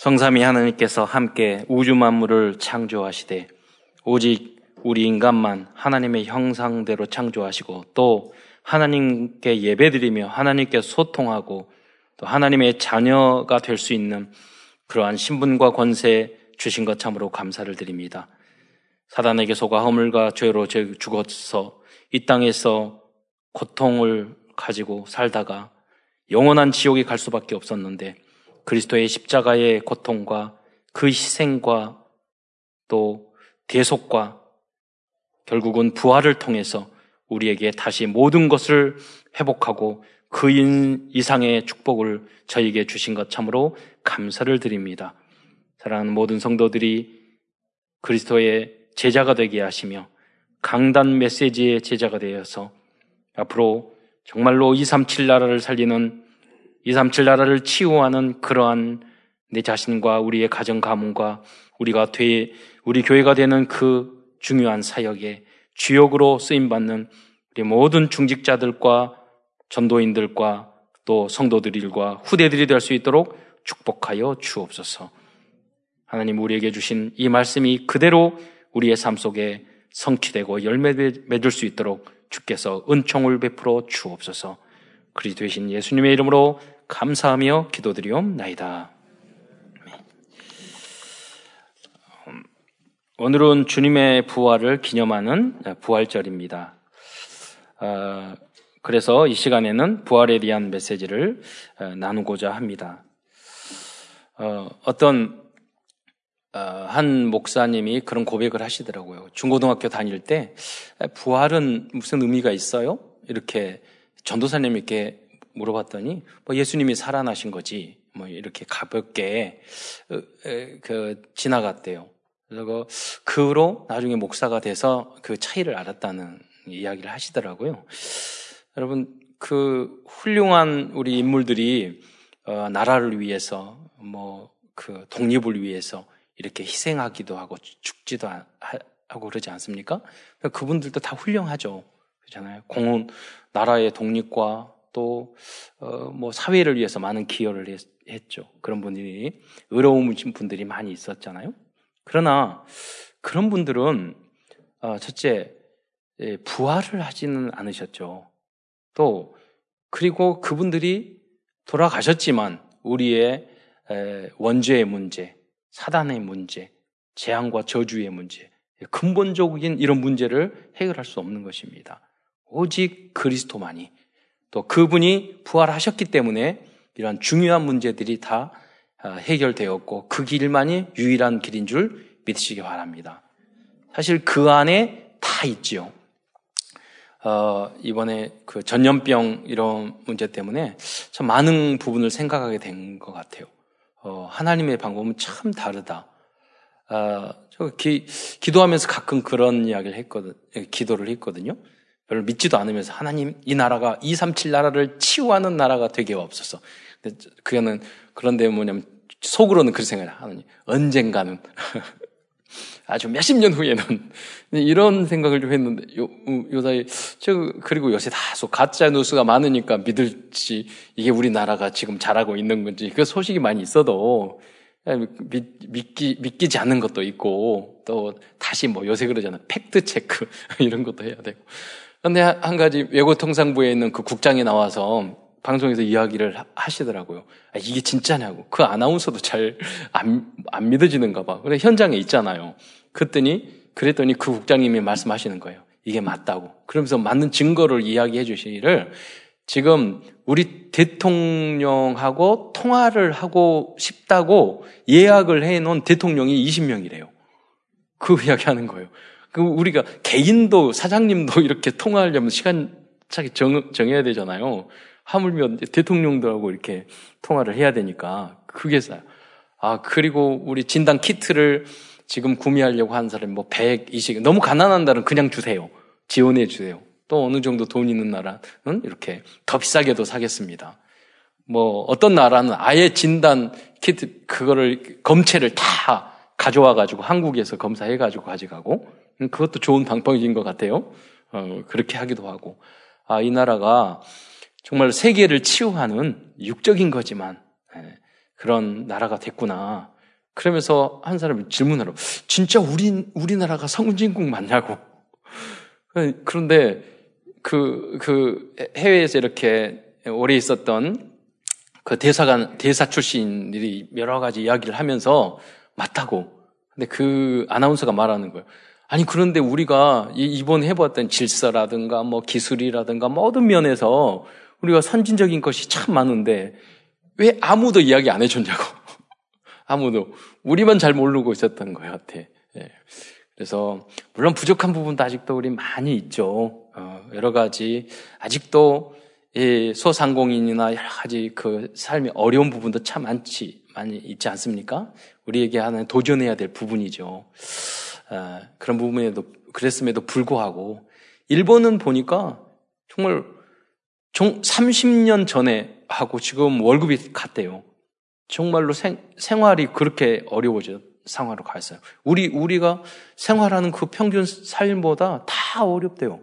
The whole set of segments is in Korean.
성삼이 하나님께서 함께 우주 만물을 창조하시되 오직 우리 인간만 하나님의 형상대로 창조하시고 또 하나님께 예배드리며 하나님께 소통하고 또 하나님의 자녀가 될 수 있는 그러한 신분과 권세 주신 것 참으로 감사를 드립니다. 사단에게 속아 허물과 죄로 죽어서 이 땅에서 고통을 가지고 살다가 영원한 지옥에 갈 수밖에 없었는데 그리스도의 십자가의 고통과 그 희생과 또 대속과 결국은 부활을 통해서 우리에게 다시 모든 것을 회복하고 그 이상의 축복을 저에게 주신 것 참으로 감사를 드립니다. 사랑하는 모든 성도들이 그리스도의 제자가 되게 하시며 강단 메시지의 제자가 되어서 앞으로 정말로 237 나라를 살리는 237 나라를 치유하는 그러한 내 자신과 우리의 가정 가문과 우리가 돼 우리 교회가 되는 그 중요한 사역에 주역으로 쓰임 받는 우리 모든 중직자들과 전도인들과 또 성도들과 후대들이 될 수 있도록 축복하여 주옵소서. 하나님 우리에게 주신 이 말씀이 그대로 우리의 삶 속에 성취되고 열매 맺을 수 있도록 주께서 은총을 베풀어 주옵소서. 그리스도 되신 예수님의 이름으로 감사하며 기도드리옵나이다. 음, 오늘은 주님의 부활을 기념하는 부활절입니다. 어, 그래서 이 시간에는 부활에 대한 메시지를 어, 나누고자 합니다. 어, 어떤 한 목사님이 그런 고백을 하시더라고요. 중고등학교 다닐 때 부활은 무슨 의미가 있어요? 이렇게 전도사님께 물어봤더니 뭐 예수님이 살아나신 거지 뭐 이렇게 가볍게 어, 그 지나갔대요. 그래서 그, 그 후로 나중에 목사가 돼서 그 차이를 알았다는 이야기를 하시더라고요. 여러분 그 훌륭한 우리 인물들이 어, 나라를 위해서 뭐 그 독립을 위해서 이렇게 희생하기도 하고 죽지도 하 고 그러지 않습니까? 그분들도 다 훌륭하죠. 그렇잖아요. 공은 나라의 독립과 또, 어, 뭐, 사회를 위해서 많은 기여를 했, 죠 그런 분들이, 의로우신 분들이 많이 있었잖아요. 그러나, 그런 분들은, 어, 첫째, 예, 부활을 하지는 않으셨죠. 또, 그리고 그분들이 돌아가셨지만, 우리의 원죄의 문제, 사단의 문제, 재앙과 저주의 문제, 근본적인 이런 문제를 해결할 수 없는 것입니다. 오직 그리스도만이 또 그분이 부활하셨기 때문에 이러한 중요한 문제들이 다 아, 해결되었고 그 길만이 유일한 길인 줄 믿으시기 바랍니다. 사실 그 안에 다 있지요. 어, 이번에 그 전염병 이런 문제 때문에 참 많은 부분을 생각하게 된 것 같아요. 어, 하나님의 방법은 참 다르다. 어, 저 기, 기도하면서 가끔 그런 이야기를 했거든, 기도를 했거든요. 별로 믿지도 않으면서 하나님 이 나라가 237 나라를 치유하는 나라가 되게 없었어. 근데 그거는 그런데 뭐냐면 속으로는 그렇게 생각해. 하나님 언젠가는 아주 몇십 년 후에는 이런 생각을 좀 했는데 요, 요 사이 저 그리고 요새 다소 가짜 뉴스가 많으니까 믿을지 이게 우리나라가 지금 잘하고 있는 건지 그 소식이 많이 있어도 믿, 믿기, 믿기지 않는 것도 있고, 또 다시 뭐 요새 그러잖아. 팩트 체크, 이런 것도 해야 되고. 근데 한 가지 외고통상부에 있는 그 국장이 나와서 방송에서 이야기를 하시더라고요. 아, 이게 진짜냐고. 그 아나운서도 잘 안, 안 믿어지는가 봐. 근데 현장에 있잖아요. 그랬더니, 그랬더니 그 국장님이 말씀하시는 거예요. 이게 맞다고. 그러면서 맞는 증거를 이야기해 주시기를 지금 우리 대통령하고 통화를 하고 싶다고 예약을 해 놓은 대통령이 20명이래요. 그 이야기 하는 거예요. 그 우리가 개인도 사장님도 이렇게 통화하려면 시간 차게 정, 정해야 되잖아요. 하물며 대통령들하고 이렇게 통화를 해야 되니까 그게 싸요. 아 그리고 우리 진단 키트를 지금 구매하려고 하는 사람이 뭐 120, 너무 가난한 나라는 그냥 주세요. 지원해 주세요. 또 어느 정도 돈 있는 나라는 이렇게 더 비싸게도 사겠습니다. 뭐 어떤 나라는 아예 진단 키트 그거를 검체를 다 가져와 가지고 한국에서 검사해 가지고 가져가고 음, 그것도 좋은 방법인 것 같아요. 어, 그렇게 하기도 하고. 아, 이 나라가 정말 세계를 치유하는 육적인 거지만, 예, 그런 나라가 됐구나. 그러면서 한 사람이 질문하러 진짜 우리 우리나라가 성진국 맞냐고. 그런데 그, 그 해외에서 이렇게 오래 있었던 그 대사관, 대사 출신들이 여러 가지 이야기를 하면서 맞다고. 근데 그 아나운서가 말하는 거예요. 아니, 그런데 우리가 이번 해보았던 질서라든가 뭐 기술이라든가 모든 면에서 우리가 선진적인 것이 참 많은데 왜 아무도 이야기 안 해줬냐고. 아무도. 우리만 잘 모르고 있었던 것 같아. 예. 그래서 물론 부족한 부분도 아직도 우리 많이 있죠. 어, 여러 가지 아직도 이 소상공인이나 여러 가지 그 삶의 어려운 부분도 참 많지 많이 있지 않습니까? 우리에게 하는 도전해야 될 부분이죠. 어, 그런 부분에도 그랬음에도 불구하고 일본은 보니까 정말 30년 전에 하고 지금 월급이 같대요. 정말로 생, 생활이 그렇게 어려워져 상황으로 가 있어요. 우리, 우리가 생활하는 그 평균 삶보다 다 어렵대요.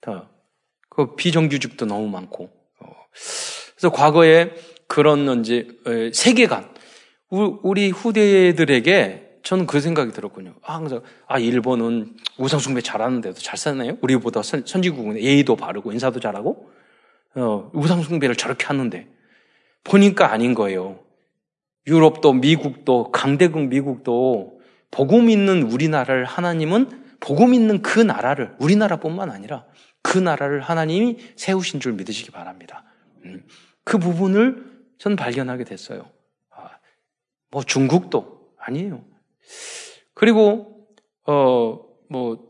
다. 그 비정규직도 너무 많고. 어. 그래서 과거에 그런 이제 세계관, 우리 후대들에게 저는 그 생각이 들었군요. 아, 항상, 아, 일본은 우상숭배 잘하는데도 잘 사나요? 우리보다 선, 선진국은 예의도 바르고 인사도 잘하고, 어, 우상숭배를 저렇게 하는데, 보니까 아닌 거예요. 유럽도 미국도 강대국 미국도 복음 있는 우리나라를 하나님은 복음 있는 그 나라를 우리나라뿐만 아니라 그 나라를 하나님이 세우신 줄 믿으시기 바랍니다. 음, 그 부분을 전 발견하게 됐어요. 아, 뭐 중국도 아니에요. 그리고 어 뭐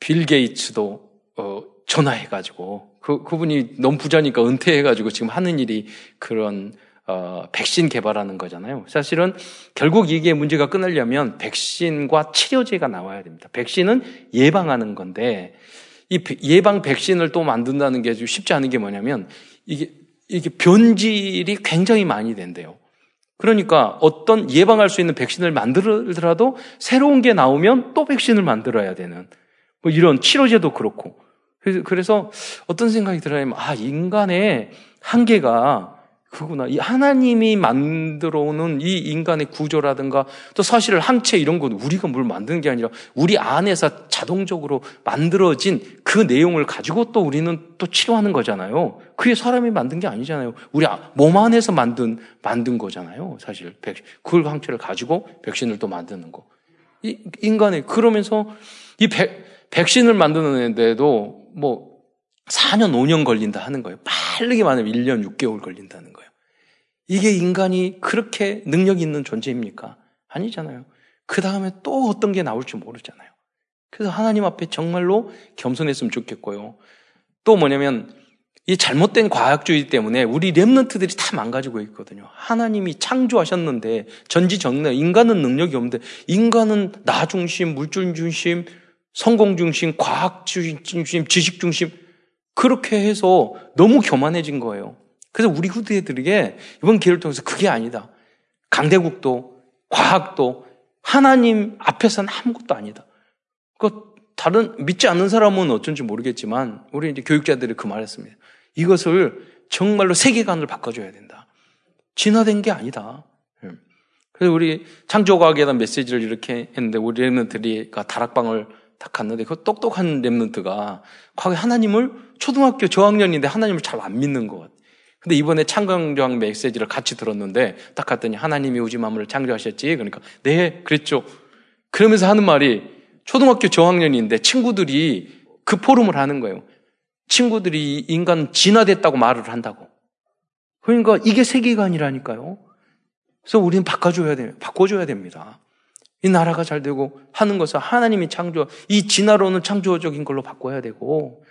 빌 게이츠도 어 전화해 가지고 그 그분이 너무 부자니까 은퇴해 가지고 지금 하는 일이 그런 어, 백신 개발하는 거잖아요. 사실은 결국 이게 문제가 끝나려면 백신과 치료제가 나와야 됩니다. 백신은 예방하는 건데 이 예방 백신을 또 만든다는 게 쉽지 않은 게 뭐냐면 이게 이게 변질이 굉장히 많이 된대요. 그러니까 어떤 예방할 수 있는 백신을 만들더라도 새로운 게 나오면 또 백신을 만들어야 되는 뭐 이런 치료제도 그렇고 그래서 어떤 생각이 들어요? 아 인간의 한계가 그구나. 이 하나님이 만들어 오는 이 인간의 구조라든가 또 사실 항체 이런 건 우리가 뭘 만드는 게 아니라 우리 안에서 자동적으로 만들어진 그 내용을 가지고 또 우리는 또 치료하는 거잖아요. 그게 사람이 만든 게 아니잖아요. 우리 아, 몸 안에서 만든, 만든 거잖아요. 사실. 백, 그 항체를 가지고 백신을 또 만드는 거. 이 인간의, 그러면서 이 백, 백신을 만드는 데도 뭐 4년, 5년 걸린다 하는 거예요. 빠르게 말하면 1년 6개월 걸린다는 거예요. 이게 인간이 그렇게 능력 있는 존재입니까? 아니잖아요. 그 다음에 또 어떤 게 나올지 모르잖아요. 그래서 하나님 앞에 정말로 겸손했으면 좋겠고요. 또 뭐냐면 이 잘못된 과학주의 때문에 우리 랩런트들이 다 망가지고 있거든요. 하나님이 창조하셨는데 전지전능 인간은 능력이 없는데 인간은 나 중심, 물질 중심, 성공 중심, 과학 중심, 지식 중심 그렇게 해서 너무 교만해진 거예요. 그래서 우리 후대들에게 이번 기회를 통해서 그게 아니다. 강대국도, 과학도, 하나님 앞에서는 아무것도 아니다. 그 다른 믿지 않는 사람은 어쩐지 모르겠지만 우리 이제 교육자들이 그 말했습니다. 이것을 정말로 세계관을 바꿔줘야 된다. 진화된 게 아니다. 예. 그래서 우리 창조과학에 대한 메시지를 이렇게 했는데 우리 랩런트가 다락방을 딱 갔는데 그 똑똑한 랩런트가 과거에 하나님을 초등학교 저학년인데 하나님을 잘 안 믿는 것 같아요. 근데 이번에 창강조항 메시지를 같이 들었는데 딱 갔더니 하나님이 우주 만물을 창조하셨지. 그러니까 네, 그랬죠. 그러면서 하는 말이 초등학교 저학년인데 친구들이 그 포럼을 하는 거예요. 친구들이 인간 진화됐다고 말을 한다고. 그러니까 이게 세계관이라니까요. 그래서 우리는 바꿔줘야 돼요. 바꿔줘야 됩니다. 이 나라가 잘 되고 하는 것은 하나님이 창조, 이 진화론은 창조적인 걸로 바꿔야 되고,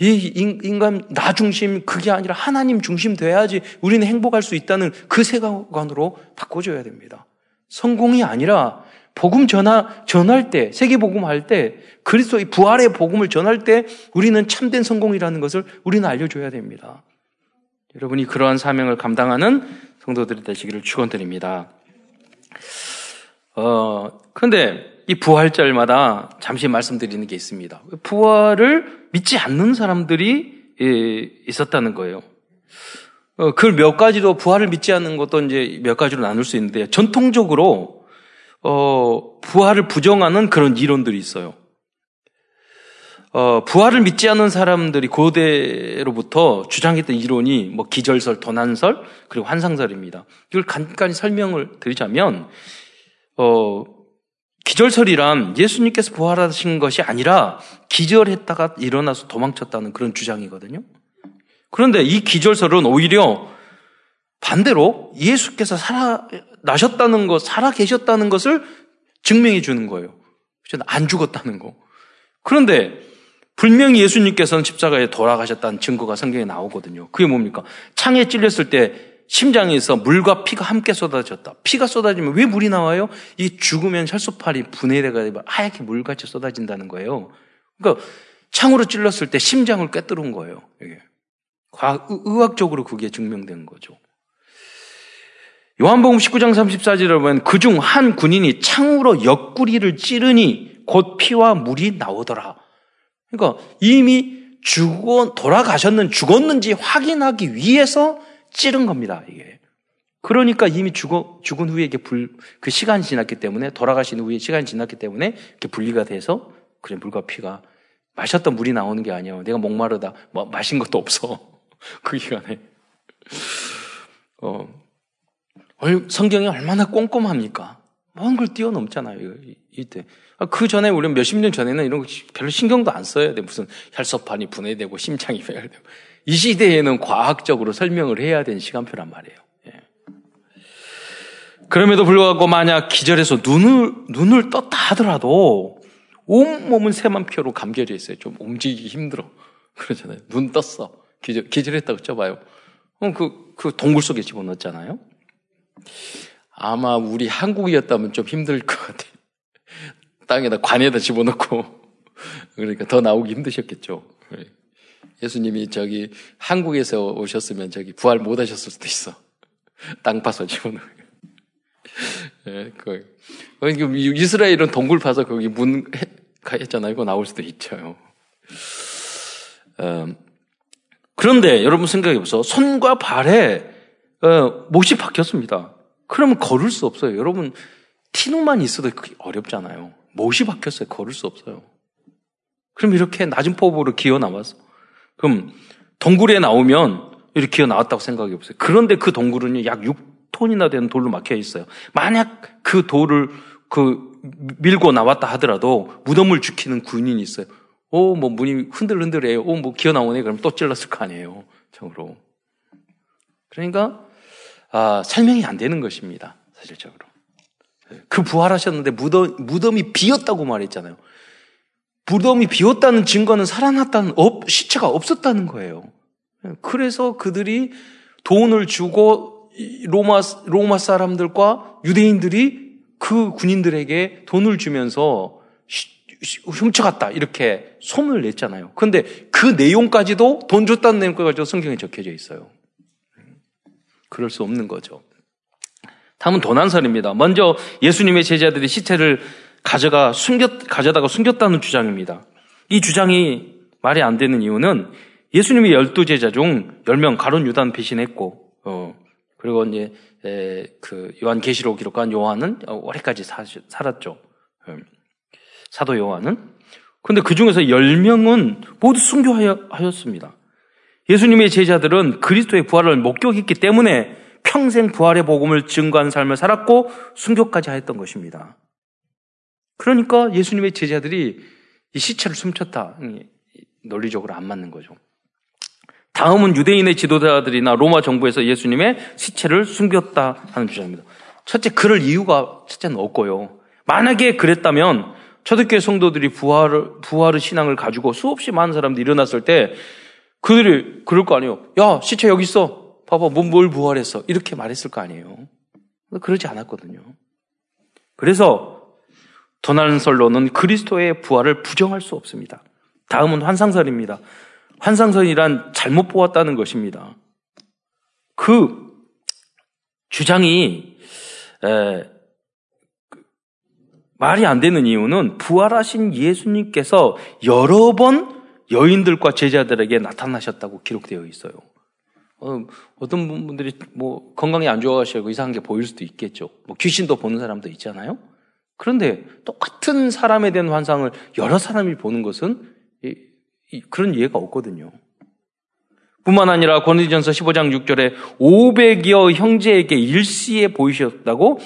이 인간 나 중심 그게 아니라 하나님 중심 돼야지 우리는 행복할 수 있다는 그 세계관으로 바꿔줘야 됩니다. 성공이 아니라 복음 전하, 전할 때, 세계 복음 할 때, 그리스도의 부활의 복음을 전할 때 우리는 참된 성공이라는 것을 우리는 알려줘야 됩니다. 여러분이 그러한 사명을 감당하는 성도들이 되시기를 축원드립니다. 어, 그런데 이 부활절마다 잠시 말씀드리는 게 있습니다. 부활을 믿지 않는 사람들이 예, 있었다는 거예요. 어, 그걸 몇 가지로 부활을 믿지 않는 것도 이제 몇 가지로 나눌 수 있는데 전통적으로 어, 부활을 부정하는 그런 이론들이 있어요. 어, 부활을 믿지 않는 사람들이 고대로부터 주장했던 이론이 뭐 기절설, 도난설, 그리고 환상설입니다. 이걸 간단히 설명을 드리자면, 어, 기절설이란 예수님께서 부활하신 것이 아니라 기절했다가 일어나서 도망쳤다는 그런 주장이거든요. 그런데 이 기절설은 오히려 반대로 예수께서 살아 나셨다는 것, 살아 계셨다는 것을 증명해 주는 거예요. 안 죽었다는 거. 그런데 분명히 예수님께서는 십자가에 돌아가셨다는 증거가 성경에 나오거든요. 그게 뭡니까? 창에 찔렸을 때 심장에서 물과 피가 함께 쏟아졌다. 피가 쏟아지면 왜 물이 나와요? 이 죽으면 혈소팔이 분해돼가 하얗게 물같이 쏟아진다는 거예요. 그러니까 창으로 찔렀을 때 심장을 꿰뚫은 거예요. 이게. 과학, 의학적으로 그게 증명된 거죠. 요한복음 19장 34절에 보면 그중 한 군인이 창으로 옆구리를 찌르니 곧 피와 물이 나오더라. 그러니까 이미 죽어 돌아가셨는 죽었는지 확인하기 위해서 찌른 겁니다. 이게. 그러니까 이미 죽어 죽은 후에 이게 불 그 시간이 지났기 때문에 돌아가신 후에 시간이 지났기 때문에 이렇게 분리가 돼서 그래 물과 피가 마셨던 물이 나오는 게 아니에요. 내가 목마르다 뭐 마신 것도 없어 그 기간에. 어 성경이 얼마나 꼼꼼합니까? 먼걸 뛰어넘잖아요. 이때. 아, 그 전에 우리는 몇십 년 전에는 이런 거 별로 신경도 안 써야 돼. 무슨 혈소판이 분해되고 심장이 배열되고. 이 시대에는 과학적으로 설명을 해야 되는 시간표란 말이에요. 예. 그럼에도 불구하고 만약 기절해서 눈을, 눈을 떴다 하더라도 온몸은 새만표로 감겨져 있어요. 좀 움직이기 힘들어. 그러잖아요. 눈 떴어. 기절, 기절했다고 쳐봐요. 어, 그, 그 동굴 속에 집어넣었잖아요. 아마 우리 한국이었다면 좀 힘들 것 같아요. 땅에다 관에다 집어넣고 그러니까 더 나오기 힘드셨겠죠. 예수님이 저기 한국에서 오셨으면 저기 부활 못 하셨을 수도 있어. 땅 파서 집어넣고. 예, 그, 이스라엘은 동굴 파서 거기 문 했잖아요. 이거 나올 수도 있죠. 어, 그런데 여러분 생각해 보세요. 손과 발에 어, 못이 박혔습니다. 그러면 걸을 수 없어요. 여러분 티누만 있어도 어렵잖아요. 못이 박혔어요. 걸을 수 없어요. 그럼 이렇게 낮은 폭으로 기어 나왔어. 그럼 동굴에 나오면 이렇게 기어 나왔다고 생각해 보세요. 그런데 그 동굴은 약 6톤이나 되는 돌로 막혀 있어요. 만약 그 돌을 그 밀고 나왔다 하더라도 무덤을 지키는 군인이 있어요. 오, 뭐 문이 흔들흔들해요. 오, 뭐 기어 나오네. 그럼 또 찔렀을 거 아니에요. 정으로. 그러니까 아, 설명이 안 되는 것입니다. 사실적으로. 그 부활하셨는데 무덤, 무덤이 비었다고 말했잖아요. 무덤이 비었다는 증거는 살아났다는, 없, 시체가 없었다는 거예요. 그래서 그들이 돈을 주고 로마, 로마 사람들과 유대인들이 그 군인들에게 돈을 주면서 훔쳐갔다. 이렇게 소문을 냈잖아요. 그런데 그 내용까지도 돈 줬다는 내용까지 성경에 적혀져 있어요. 그럴 수 없는 거죠. 다음은 도난설입니다. 먼저 예수님의 제자들이 시체를 가져가 숨겼, 가져다가 숨겼다는 주장입니다. 이 주장이 말이 안 되는 이유는 예수님이 열두 제자 중 열 명 가론 유단 배신했고, 어, 그리고 이제, 에, 그, 요한 계시록 기록한 요한은 오래까지 사, 살았죠. 음, 사도 요한은. 근데 그 중에서 열명은 모두 순교하였습니다. 예수님의 제자들은 그리스도의 부활을 목격했기 때문에 평생 부활의 복음을 증거한 삶을 살았고 순교까지 하였던 것입니다. 그러니까 예수님의 제자들이 이 시체를 숨쳤다. 논리적으로 안 맞는 거죠. 다음은 유대인의 지도자들이나 로마 정부에서 예수님의 시체를 숨겼다 하는 주장입니다. 첫째, 그럴 이유가 첫째는 없고요. 만약에 그랬다면 초대교회 성도들이 부활을, 부활의 신앙을 가지고 수없이 많은 사람들이 일어났을 때 그들이 그럴 거 아니에요. 야, 시체 여기 있어. 봐봐, 뭐, 뭘 부활했어. 이렇게 말했을 거 아니에요. 그러지 않았거든요. 그래서 도난설로는 그리스도의 부활을 부정할 수 없습니다. 다음은 환상설입니다. 환상설이란 잘못 보았다는 것입니다. 그 주장이 에, 말이 안 되는 이유는 부활하신 예수님께서 여러 번 여인들과 제자들에게 나타나셨다고 기록되어 있어요. 어, 어떤 분들이 뭐 건강이 안 좋아하시고 이상한 게 보일 수도 있겠죠. 뭐 귀신도 보는 사람도 있잖아요. 그런데 똑같은 사람에 대한 환상을 여러 사람이 보는 것은 그런 이해가 없거든요. 뿐만 아니라 권리전서 15장 6절에 500여 형제에게 일시에 보이셨다고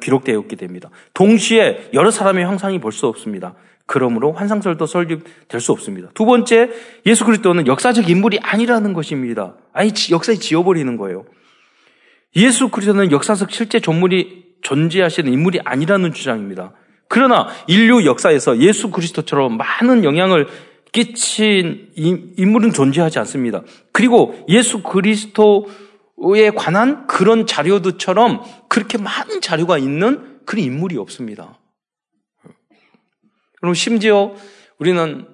기록되어 있게 됩니다. 동시에 여러 사람의 형상이 볼 수 없습니다. 그러므로 환상설도 설립될 수 없습니다. 두 번째, 예수 그리스도는 역사적 인물이 아니라는 것입니다. 아니, 역사에 지어버리는 거예요. 예수 그리스도는 역사적 실제 존물이 존재하시는 인물이 아니라는 주장입니다. 그러나 인류 역사에서 예수 그리스도처럼 많은 영향을 끼친 인물은 존재하지 않습니다. 그리고 예수 그리스도에 관한 그런 자료들처럼 그렇게 많은 자료가 있는 그런 인물이 없습니다. 그럼 심지어 우리는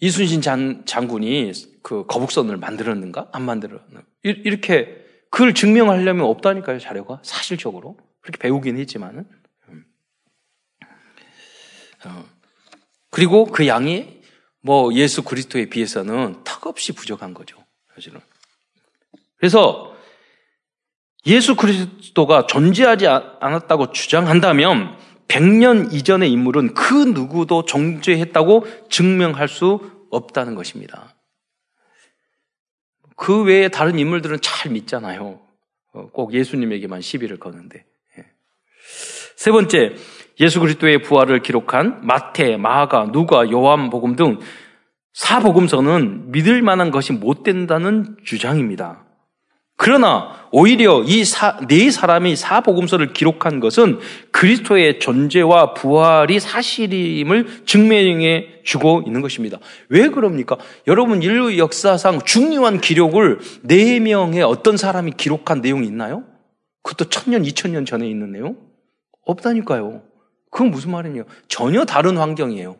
이순신 장, 장군이 그 거북선을 만들었는가? 안 만들었나? 이렇게 그걸 증명하려면 없다니까요, 자료가. 사실적으로. 그렇게 배우긴 했지만은. 음. 어. 그리고 그 양이 뭐 예수 그리스도에 비해서는 턱없이 부족한 거죠. 사실은. 그래서 예수 그리스도가 존재하지 않았다고 주장한다면 100년 이전의 인물은 그 누구도 존재했다고 증명할 수 없다는 것입니다. 그 외에 다른 인물들은 잘 믿잖아요. 어, 꼭 예수님에게만 시비를 거는데. 예. 세 번째, 예수 그리스도의 부활을 기록한 마태, 마가, 누가, 요한 복음 등 사복음서는 믿을 만한 것이 못 된다는 주장입니다. 그러나 오히려 이 네 사람이 사복음서를 기록한 것은 그리스도의 존재와 부활이 사실임을 증명해 주고 있는 것입니다. 왜 그럽니까? 여러분 인류 역사상 중요한 기록을 네 명의 어떤 사람이 기록한 내용이 있나요? 그것도 천년, 이천년 전에 있는 내용? 없다니까요. 그건 무슨 말이냐? 전혀 다른 환경이에요.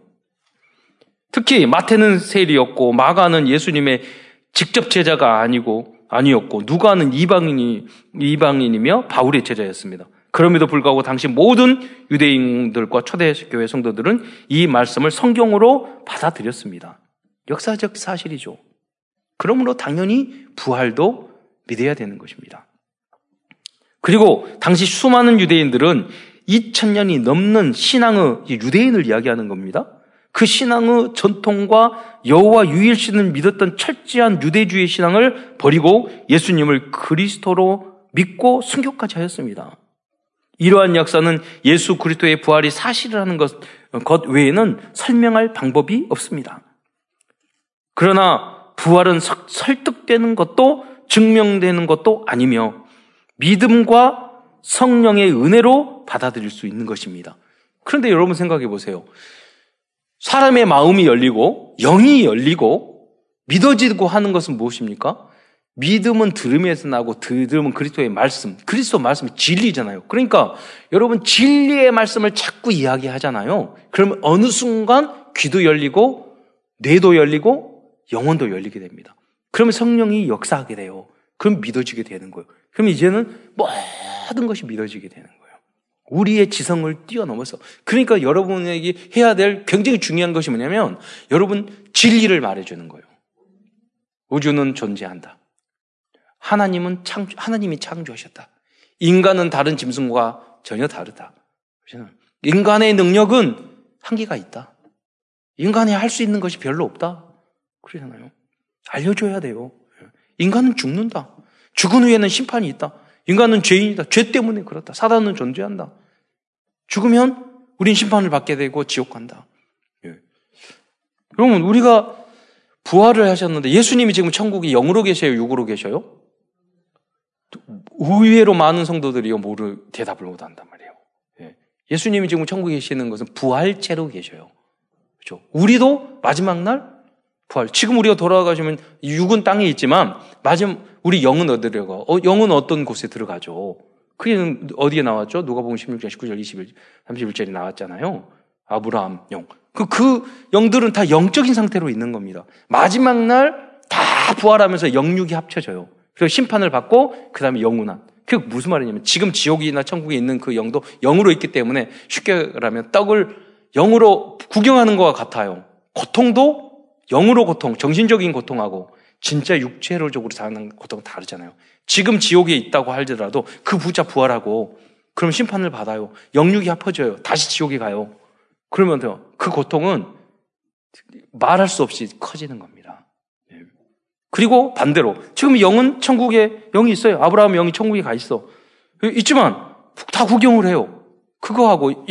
특히 마태는 세리였고 마가는 예수님의 직접 제자가 아니고 아니었고 누가는 이방인이 이방인이며 바울의 제자였습니다. 그럼에도 불구하고 당시 모든 유대인들과 초대교회 성도들은 이 말씀을 성경으로 받아들였습니다. 역사적 사실이죠. 그러므로 당연히 부활도 믿어야 되는 것입니다. 그리고 당시 수많은 유대인들은 2000년이 넘는 신앙의 유대인을 이야기하는 겁니다. 그 신앙의 전통과 여호와 유일신을 믿었던 철저한 유대주의 신앙을 버리고 예수님을 그리스도로 믿고 순교까지 하였습니다. 이러한 역사는 예수 그리스도의 부활이 사실이라는 것, 것 외에는 설명할 방법이 없습니다. 그러나 부활은 설득되는 것도 증명되는 것도 아니며 믿음과 성령의 은혜로 받아들일 수 있는 것입니다. 그런데 여러분 생각해 보세요. 사람의 마음이 열리고 영이 열리고 믿어지고 하는 것은 무엇입니까? 믿음은 들음에서 나고 들음은 그리스도의 말씀. 그리스도 말씀이 진리잖아요. 그러니까 여러분 진리의 말씀을 자꾸 이야기하잖아요. 그러면 어느 순간 귀도 열리고 뇌도 열리고 영혼도 열리게 됩니다. 그러면 성령이 역사하게 돼요. 그럼 믿어지게 되는 거예요. 그럼 이제는 모든 것이 믿어지게 되는 거예요. 우리의 지성을 뛰어넘어서. 그러니까 여러분에게 해야 될 굉장히 중요한 것이 뭐냐면 여러분 진리를 말해주는 거예요. 우주는 존재한다. 하나님은 창 하나님이 창조하셨다. 인간은 다른 짐승과 전혀 다르다. 인간의 능력은 한계가 있다. 인간이 할 수 있는 것이 별로 없다. 그러잖아요. 알려줘야 돼요. 인간은 죽는다. 죽은 후에는 심판이 있다. 인간은 죄인이다. 죄 때문에 그렇다. 사단은 존재한다. 죽으면 우린 심판을 받게 되고 지옥 간다. 예. 여러분, 우리가 부활을 하셨는데 예수님이 지금 천국에 영으로 계셔요? 육으로 계셔요? 의외로 많은 성도들이 모르 대답을 못 한단 말이에요. 예. 예수님이 지금 천국에 계시는 것은 부활체로 계셔요. 그렇죠? 우리도 마지막 날 부활. 지금 우리가 돌아가시면 육은 땅에 있지만 마지막 우리 영은 어디로 가? 어, 영은 어떤 곳에 들어가죠? 그게 어디에 나왔죠? 누가 보면 16장 19절 21, 31절이 나왔잖아요. 아브라함 영. 그, 그 영들은 다 영적인 상태로 있는 겁니다. 마지막 날 다 부활하면서 영육이 합쳐져요. 그래서 심판을 받고 그 다음에 영원한. 그게 무슨 말이냐면 지금 지옥이나 천국에 있는 그 영도 영으로 있기 때문에 쉽게 말하면 떡을 영으로 구경하는 것과 같아요. 고통도 영으로 고통, 정신적인 고통하고 진짜 육체로적으로 사는 고통은 다르잖아요. 지금 지옥에 있다고 할지라도 그 부자 부활하고 그럼 심판을 받아요. 영육이 아파져요. 다시 지옥에 가요. 그러면. 그 고통은 말할 수 없이 커지는 겁니다. 예. 그리고 반대로 지금 영은 천국에 영이 있어요. 아브라함 영이 천국에 가 있어. 있지만 다 구경을 해요. 그거하고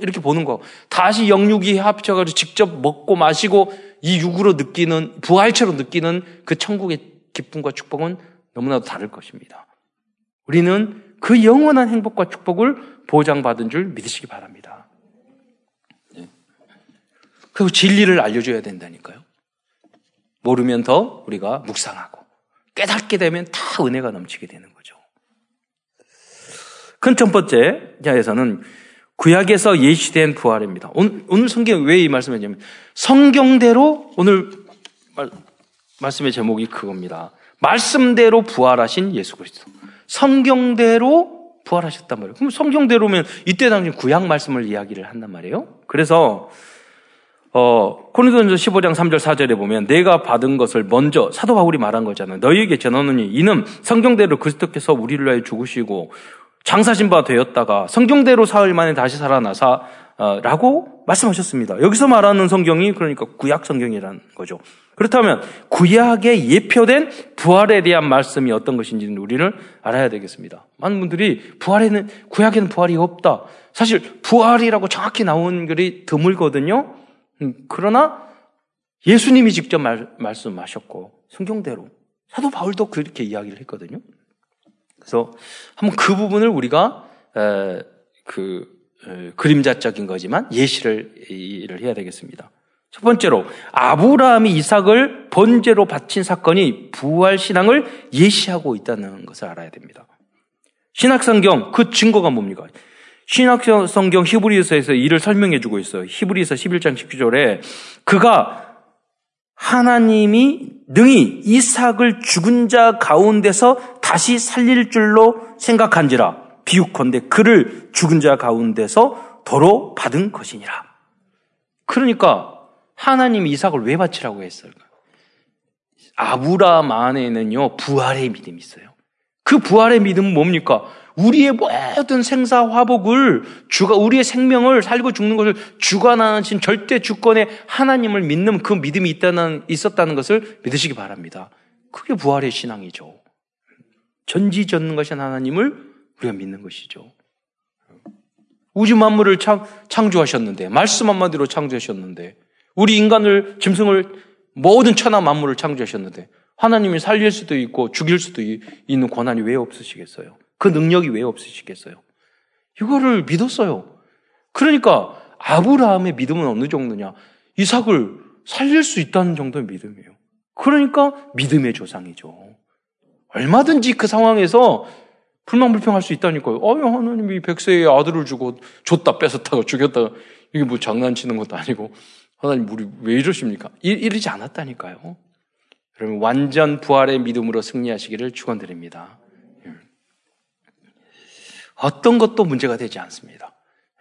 이렇게 보는 거. 다시 영육이 합쳐가지고 직접 먹고 마시고 이 육으로 느끼는 부활체로 느끼는 그 천국의 기쁨과 축복은 너무나도 다를 것입니다. 우리는 그 영원한 행복과 축복을 보장받은 줄 믿으시기 바랍니다. 네. 그리고 진리를 알려줘야 된다니까요. 모르면 더 우리가 묵상하고 깨닫게 되면 다 은혜가 넘치게 되는 거죠. 큰 첫 번째 자에서는 구약에서 예시된 부활입니다. 오늘, 오늘 성경 왜 이 말씀을 했냐면 성경대로 오늘 말, 말씀의 제목이 그겁니다. 말씀대로 부활하신 예수 그리스도. 성경대로 부활하셨단 말이에요. 그럼 성경대로면 이때 당시 구약 말씀을 이야기를 한단 말이에요. 그래서 어, 코린도전서 15장 3절 4절에 보면 내가 받은 것을 먼저 사도 바울이 말한 거잖아요. 너희에게 전하노니 이는 성경대로 그리스도께서 우리를 위하여 죽으시고 장사신 바 되었다가 성경대로 사흘 만에 다시 살아나사 어, 라고 말씀하셨습니다. 여기서 말하는 성경이 그러니까 구약 성경이라는 거죠. 그렇다면 구약에 예표된 부활에 대한 말씀이 어떤 것인지는 우리는 알아야 되겠습니다. 많은 분들이 부활에는 구약에는 부활이 없다. 사실 부활이라고 정확히 나온 글이 드물거든요. 음, 그러나 예수님이 직접 말, 말씀하셨고 성경대로 사도 바울도 그렇게 이야기를 했거든요. 그래서 한번 그 부분을 우리가 에, 그 에, 그림자적인 거지만 예시를 를 해야 되겠습니다. 첫 번째로 아브라함이 이삭을 번제로 바친 사건이 부활 신앙을 예시하고 있다는 것을 알아야 됩니다. 신학 성경 그 증거가 뭡니까? 신학 성경 히브리서에서 이를 설명해 주고 있어요. 히브리서 11장 19절에 그가 하나님이 능히 이삭을 죽은 자 가운데서 다시 살릴 줄로 생각한지라 비유컨대 그를 죽은 자 가운데서 도로 받은 것이니라. 그러니까 하나님이 이삭을 왜 바치라고 했을까? 아브라함 안에는요, 부활의 믿음이 있어요. 그 부활의 믿음은 뭡니까? 우리의 모든 생사 화복을 주가 우리의 생명을 살고 죽는 것을 주관하신 절대 주권의 하나님을 믿는 그 믿음이 있다는 있었다는 것을 믿으시기 바랍니다. 그게 부활의 신앙이죠. 전지전능하신 하나님을 우리가 믿는 것이죠. 우주 만물을 창, 창조하셨는데 말씀 한마디로 창조하셨는데 우리 인간을 짐승을 모든 천하 만물을 창조하셨는데 하나님이 살릴 수도 있고 죽일 수도 있는 권한이 왜 없으시겠어요? 그 능력이 왜 없으시겠어요? 이거를 믿었어요. 그러니까 아브라함의 믿음은 어느 정도냐? 이삭을 살릴 수 있다는 정도의 믿음이에요. 그러니까 믿음의 조상이죠. 얼마든지 그 상황에서 불만불평할 수 있다니까요. 어, 하나님이 백세의 아들을 주고 줬다 뺏었다가 죽였다가 이게 뭐 장난치는 것도 아니고 하나님 우리 왜 이러십니까? 이 러지 않았다니까요. 여러분 완전 부활의 믿음으로 승리하시기를 축원드립니다. 예. 어떤 것도 문제가 되지 않습니다.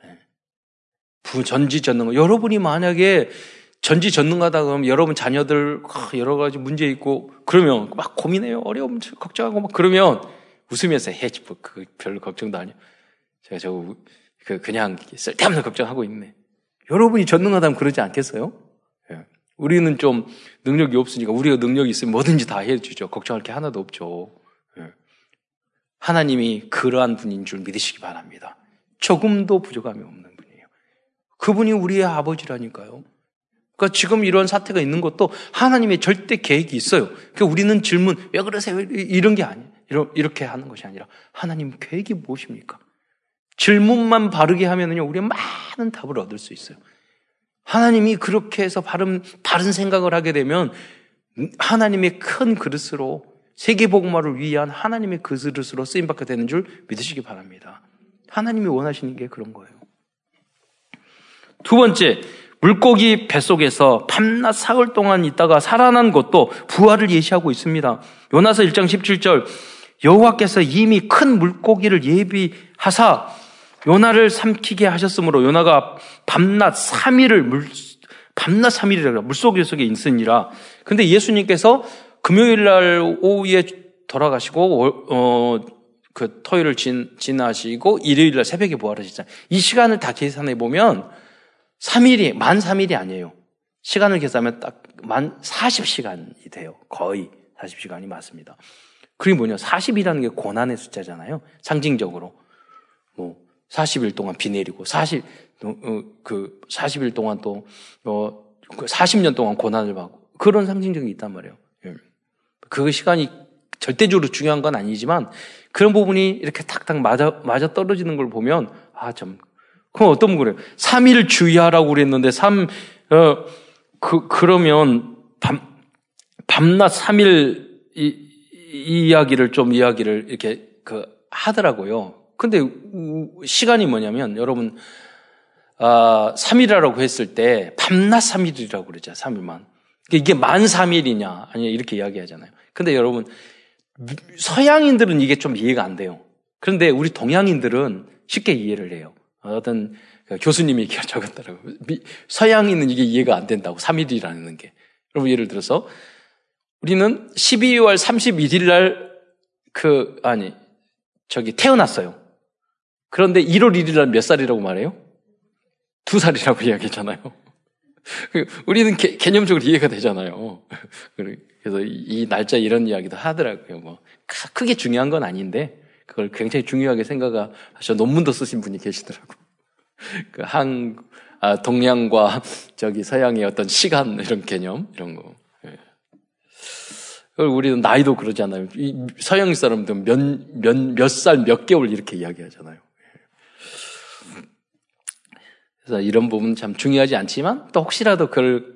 예. 전지전능. 여러분이 만약에 전지전능하다 그러면 여러분 자녀들 여러 가지 문제 있고 그러면 막 고민해요. 어려움 걱정하고 막 그러면 웃으면서 해. 그 별로 걱정도 아니야. 제가 저그 그냥 쓸데없는 걱정하고 있네. 여러분이 전능하다면 그러지 않겠어요? 예. 우리는 좀 능력이 없으니까 우리가 능력이 있으면 뭐든지 다 해주죠. 걱정할 게 하나도 없죠. 예. 하나님이 그러한 분인 줄 믿으시기 바랍니다. 조금도 부족함이 없는 분이에요. 그분이 우리의 아버지라니까요. 그러니까 지금 이런 사태가 있는 것도 하나님의 절대 계획이 있어요. 그러니까 우리는 질문, 왜 그러세요? 이런 게 아니에요. 이렇게 하는 것이 아니라 하나님 계획이 무엇입니까? 질문만 바르게 하면은요, 우리가 많은 답을 얻을 수 있어요. 하나님이 그렇게 해서 바른, 바른 생각을 하게 되면 하나님의 큰 그릇으로 세계복음화를 위한 하나님의 그릇으로 쓰임받게 되는 줄 믿으시기 바랍니다. 하나님이 원하시는 게 그런 거예요. 두 번째, 물고기 뱃속에서 밤낮 사흘 동안 있다가 살아난 것도 부활을 예시하고 있습니다. 요나서 1장 17절 여호와께서 이미 큰 물고기를 예비하사 요나를 삼키게 하셨으므로 요나가 밤낮 3일을 물, 밤낮 3일이라 물속에 있으니라. 근데 예수님께서 금요일 날 오후에 돌아가시고 어, 그 토요일을 진, 지나시고 일요일 날 새벽에 부활하셨잖아요. 이 시간을 다 계산해 보면 3일이 만 3일이 아니에요. 시간을 계산하면 딱 만 40시간이 돼요. 거의 40시간이 맞습니다. 그게 뭐냐? 40이라는 게 고난의 숫자잖아요. 상징적으로. 뭐 40일 동안 비 내리고 40, 어, 그 40일 동안 또, 어, 40년 그 동안 고난을 받고 그런 상징적이 있단 말이에요. 예. 그 시간이 절대적으로 중요한 건 아니지만 그런 부분이 이렇게 탁탁 맞아, 맞아 떨어지는 걸 보면 아, 참. 그럼 어떤 분 그래요? 3일 주의하라고 그랬는데 3, 어, 그, 그러면 밤, 밤낮 3일 이, 이 이야기를 좀 이야기를 이렇게 그 하더라고요. 근데 시간이 뭐냐면 여러분 아, 3일이라고 했을 때 밤낮 3일이라고 그러죠. 3일만. 이게 만 3일이냐 아니 이렇게 이야기하잖아요. 근데 여러분 서양인들은 이게 좀 이해가 안 돼요. 그런데 우리 동양인들은 쉽게 이해를 해요. 어떤 교수님이 적었더라고요. 서양인은 이게 이해가 안 된다고 3일이라는 게. 여러분 예를 들어서 우리는 12월 31일 날 그 아니 저기 태어났어요. 그런데 1월 1일 날 몇 살이라고 말해요? 두 살이라고 이야기했잖아요. 우리는 개, 념적으로 이해가 되잖아요. 그래서 이 날짜 이런 이야기도 하더라고요. 뭐 크게 중요한 건 아닌데 그걸 굉장히 중요하게 생각하셔 논문도 쓰신 분이 계시더라고. 그 한, 아, 동양과 저기 서양의 어떤 시간 이런 개념 이런 거. 예. 우리는 나이도 그러잖아요. 이 서양 사람들은 몇, 몇, 몇 살, 몇 개월 이렇게 이야기하잖아요. 그래서 이런 부분 참 중요하지 않지만 또 혹시라도 그걸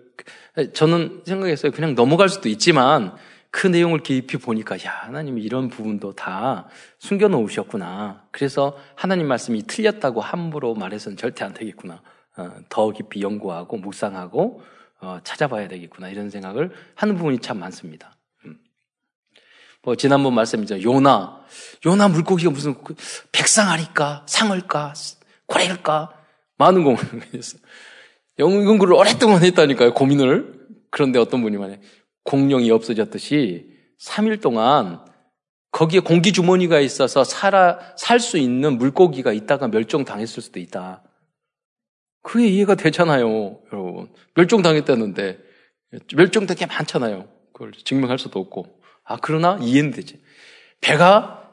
저는 생각했어요. 그냥 넘어갈 수도 있지만 그 내용을 깊이 보니까 야 하나님이 이런 부분도 다 숨겨 놓으셨구나. 그래서 하나님 말씀이 틀렸다고 함부로 말해서는 절대 안 되겠구나. 어, 더 깊이 연구하고 묵상하고 어, 찾아봐야 되겠구나 이런 생각을 하는 부분이 참 많습니다. 음. 뭐 지난번 말씀이죠. 요나, 요나 물고기가 무슨 그 백상아리까, 상을까, 고래일까 많은 공부를 했어요. 영어 공부를 오랫동안 했다니까요, 고민을. 그런데 어떤 분이 말해 공룡이 없어졌듯이 3일 동안 거기에 공기 주머니가 있어서 살아, 살 수 있는 물고기가 있다가 멸종당했을 수도 있다. 그게 이해가 되잖아요, 여러분. 멸종당했다는데, 멸종된 게 많잖아요. 그걸 증명할 수도 없고. 아, 그러나 이해는 되지. 배가,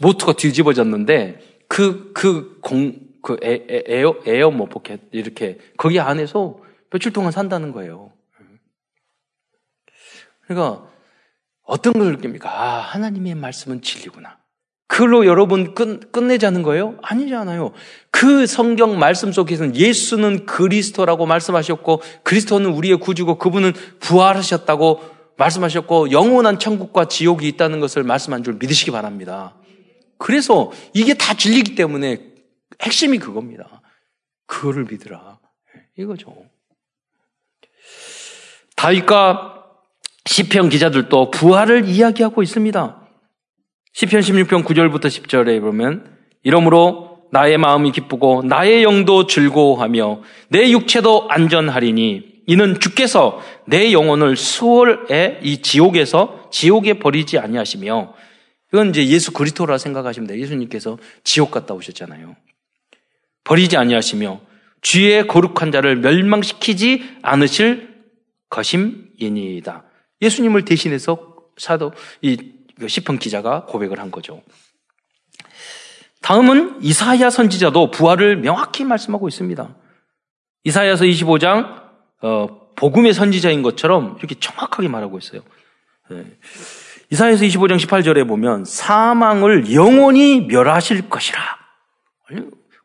모터가 뒤집어졌는데, 그, 그 공, 그 에, 에, 에어, 에어 뭐 포켓 이렇게 거기 안에서 며칠 동안 산다는 거예요. 그러니까 어떤 걸 느낍니까? 아, 하나님의 말씀은 진리구나. 그걸로 여러분 끝, 끝내자는 거예요? 아니잖아요. 그 성경 말씀 속에서는 예수는 그리스도라고 말씀하셨고, 그리스도는 우리의 구주고, 그분은 부활하셨다고 말씀하셨고, 영원한 천국과 지옥이 있다는 것을 말씀한 줄 믿으시기 바랍니다. 그래서 이게 다 진리기 때문에 핵심이 그겁니다. 그거를 믿으라. 이거죠. 다윗과 시편 기자들도 부활을 이야기하고 있습니다. 시편 16편 9절부터 10절에 보면 이러므로 나의 마음이 기쁘고 나의 영도 즐거워하며 내 육체도 안전하리니 이는 주께서 내 영혼을 수월의 이 지옥에서 지옥에 버리지 아니하시며 이건 이제 예수 그리스도라 생각하시면 돼요. 예수님께서 지옥 갔다 오셨잖아요. 버리지 아니하시며 주의 거룩한 자를 멸망시키지 않으실 것임이니이다. 예수님을 대신해서 사도 이그 시편 기자가 고백을 한 거죠. 다음은 이사야 선지자도 부활을 명확히 말씀하고 있습니다. 이사야서 25장 어, 복음의 선지자인 것처럼 이렇게 정확하게 말하고 있어요. 네. 이사야서 25장 18절에 보면 사망을 영원히 멸하실 것이라.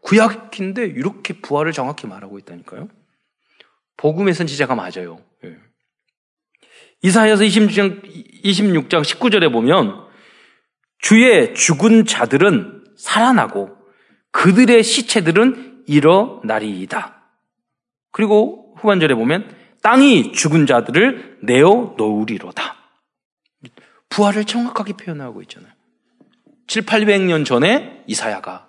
구약인데 이렇게 부활을 정확히 말하고 있다니까요. 복음의 선지자가 맞아요. 예. 이사야서 26장, 26장 19절에 보면 주의 죽은 자들은 살아나고 그들의 시체들은 일어나리이다. 그리고 후반절에 보면 땅이 죽은 자들을 내어 놓으리로다. 부활을 정확하게 표현하고 있잖아요. 7, 800년 전에 이사야가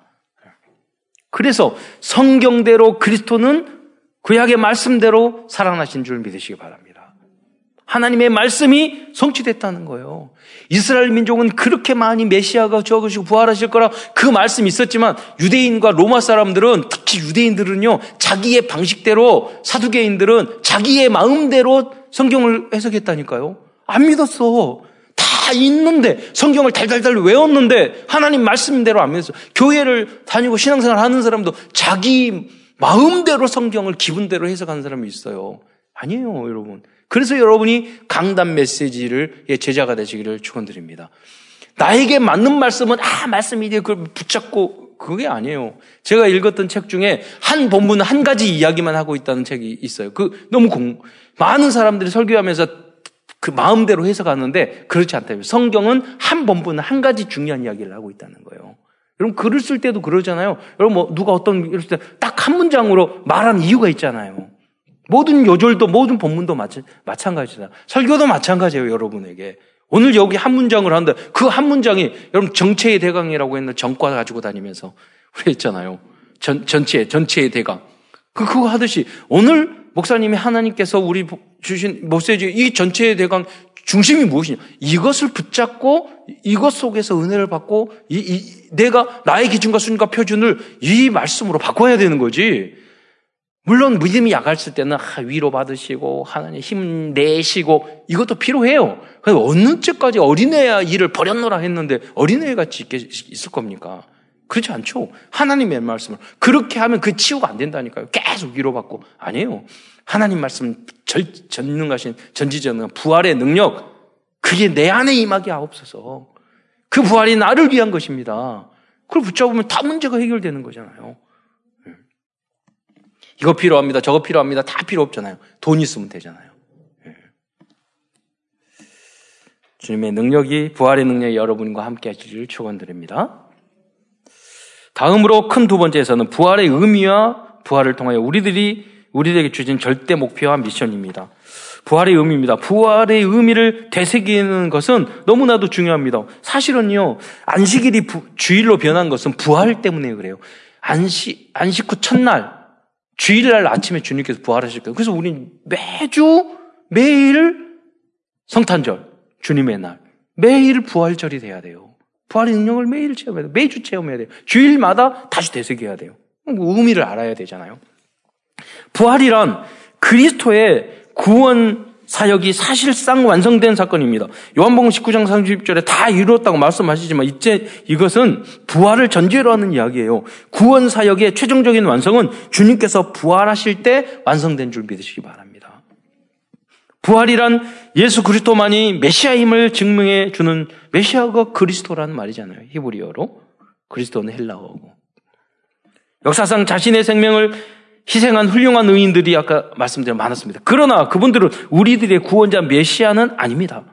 그래서 성경대로 그리스도는 구약의 말씀대로 살아나신 줄 믿으시기 바랍니다. 하나님의 말씀이 성취됐다는 거예요. 이스라엘 민족은 그렇게 많이 메시아가 적으시고 부활하실 거라 그 말씀이 있었지만 유대인과 로마 사람들은 특히 유대인들은요 자기의 방식대로 사두개인들은 자기의 마음대로 성경을 해석했다니까요. 안 믿었어. 다 있는데 성경을 달달달 외웠는데 하나님 말씀대로 안 믿었어. 교회를 다니고 신앙생활 하는 사람도 자기 마음대로 성경을 기분대로 해석하는 사람이 있어요. 아니에요, 여러분. 그래서 여러분이 강단 메시지를 제자가 되시기를 축원드립니다. 나에게 맞는 말씀은 아 말씀이 돼 그걸 붙잡고 그게 아니에요. 제가 읽었던 책 중에 한 본문 한 가지 이야기만 하고 있다는 책이 있어요. 그 너무 공 많은 사람들이 설교하면서 그 마음대로 해석하는데 그렇지 않다요. 성경은 한 본문 한 가지 중요한 이야기를 하고 있다는 거예요. 여러분 글을 쓸 때도 그러잖아요. 여러분 뭐 누가 어떤 이럴 때 딱 한 문장으로 말하는 이유가 있잖아요. 모든 요절도 모든 본문도 마찬가지다. 설교도 마찬가지예요, 여러분에게. 오늘 여기 한 문장을 한다. 그한 문장이 여러분 정체의 대강이라고 했는 정과 가지고 다니면서 우리 했잖아요. 전 전체 전체의 대강. 그 그거 하듯이 오늘 목사님이 하나님께서 우리 주신 메시지 이 전체의 대강 중심이 무엇이냐? 이것을 붙잡고 이것 속에서 은혜를 받고 이, 이, 내가 나의 기준과 순과 표준을 이 말씀으로 바꿔야 되는 거지. 물론 믿음이 약했을 때는 위로 받으시고 하나님 힘 내시고 이것도 필요해요. 어느 때까지 어린애야 일을 버렸노라 했는데 어린애 같이 있을 겁니까? 그렇지 않죠. 하나님의 말씀을 그렇게 하면 그 치유가 안 된다니까요. 계속 위로받고 아니에요. 하나님 말씀 전능하신 전지전능 부활의 능력 그게 내 안에 임하게 하옵소서. 그 부활이 나를 위한 것입니다. 그걸 붙잡으면 다 문제가 해결되는 거잖아요. 이거 필요합니다. 저거 필요합니다. 다 필요 없잖아요. 돈 있으면 되잖아요. 예. 주님의 능력이 부활의 능력이 여러분과 함께 하시기를 축원드립니다. 다음으로 큰 두 번째에서는 부활의 의미와 부활을 통하여 우리들이 우리에게 주신 절대 목표와 미션입니다. 부활의 의미입니다. 부활의 의미를 되새기는 것은 너무나도 중요합니다. 사실은요, 안식일이 부, 주일로 변한 것은 부활 때문에 그래요. 안식, 안식 후 첫날, 주일날 아침에 주님께서 부활하실 거예요. 그래서 우리는 매주 매일 성탄절 주님의 날 매일 부활절이 돼야 돼요. 부활의 능력을 매일 체험해야 돼요. 매주 체험해야 돼요. 주일마다 다시 되새겨야 돼요. 의미를 알아야 되잖아요. 부활이란 그리스도의 구원 사역이 사실상 완성된 사건입니다. 요한복음 19장 30절에 다 이루었다고 말씀하시지만 이제 이것은 부활을 전제로 하는 이야기예요. 구원 사역의 최종적인 완성은 주님께서 부활하실 때 완성된 줄 믿으시기 바랍니다. 부활이란 예수 그리스도만이 메시아임을 증명해 주는 메시아가 그리스도라는 말이잖아요. 히브리어로. 그리스도는 헬라어고. 역사상 자신의 생명을 희생한 훌륭한 의인들이 아까 말씀드린 많았습니다. 그러나 그분들은 우리들의 구원자 메시아는 아닙니다.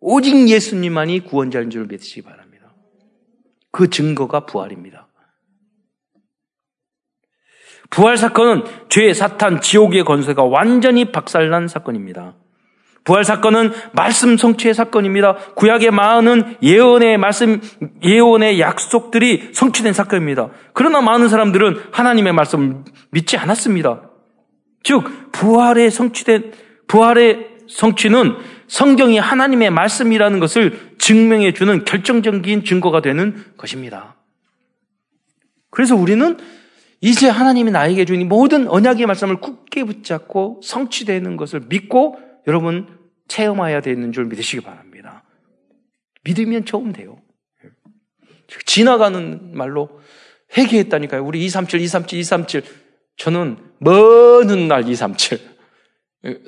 오직 예수님만이 구원자인 줄 믿으시기 바랍니다. 그 증거가 부활입니다. 부활 사건은 죄, 사탄, 지옥의 건세가 완전히 박살난 사건입니다. 부활 사건은 말씀 성취의 사건입니다. 구약의 많은 예언의 말씀, 예언의 약속들이 성취된 사건입니다. 그러나 많은 사람들은 하나님의 말씀을 믿지 않았습니다. 즉, 부활의 성취된, 부활의 성취는 성경이 하나님의 말씀이라는 것을 증명해 주는 결정적인 증거가 되는 것입니다. 그래서 우리는 이제 하나님이 나에게 주니 모든 언약의 말씀을 굳게 붙잡고 성취되는 것을 믿고 여러분 체험해야 되는 줄 믿으시기 바랍니다. 믿으면 처음 돼요. 지나가는 말로 회개했다니까요. 우리 237, 237, 237. 저는 먼날 237.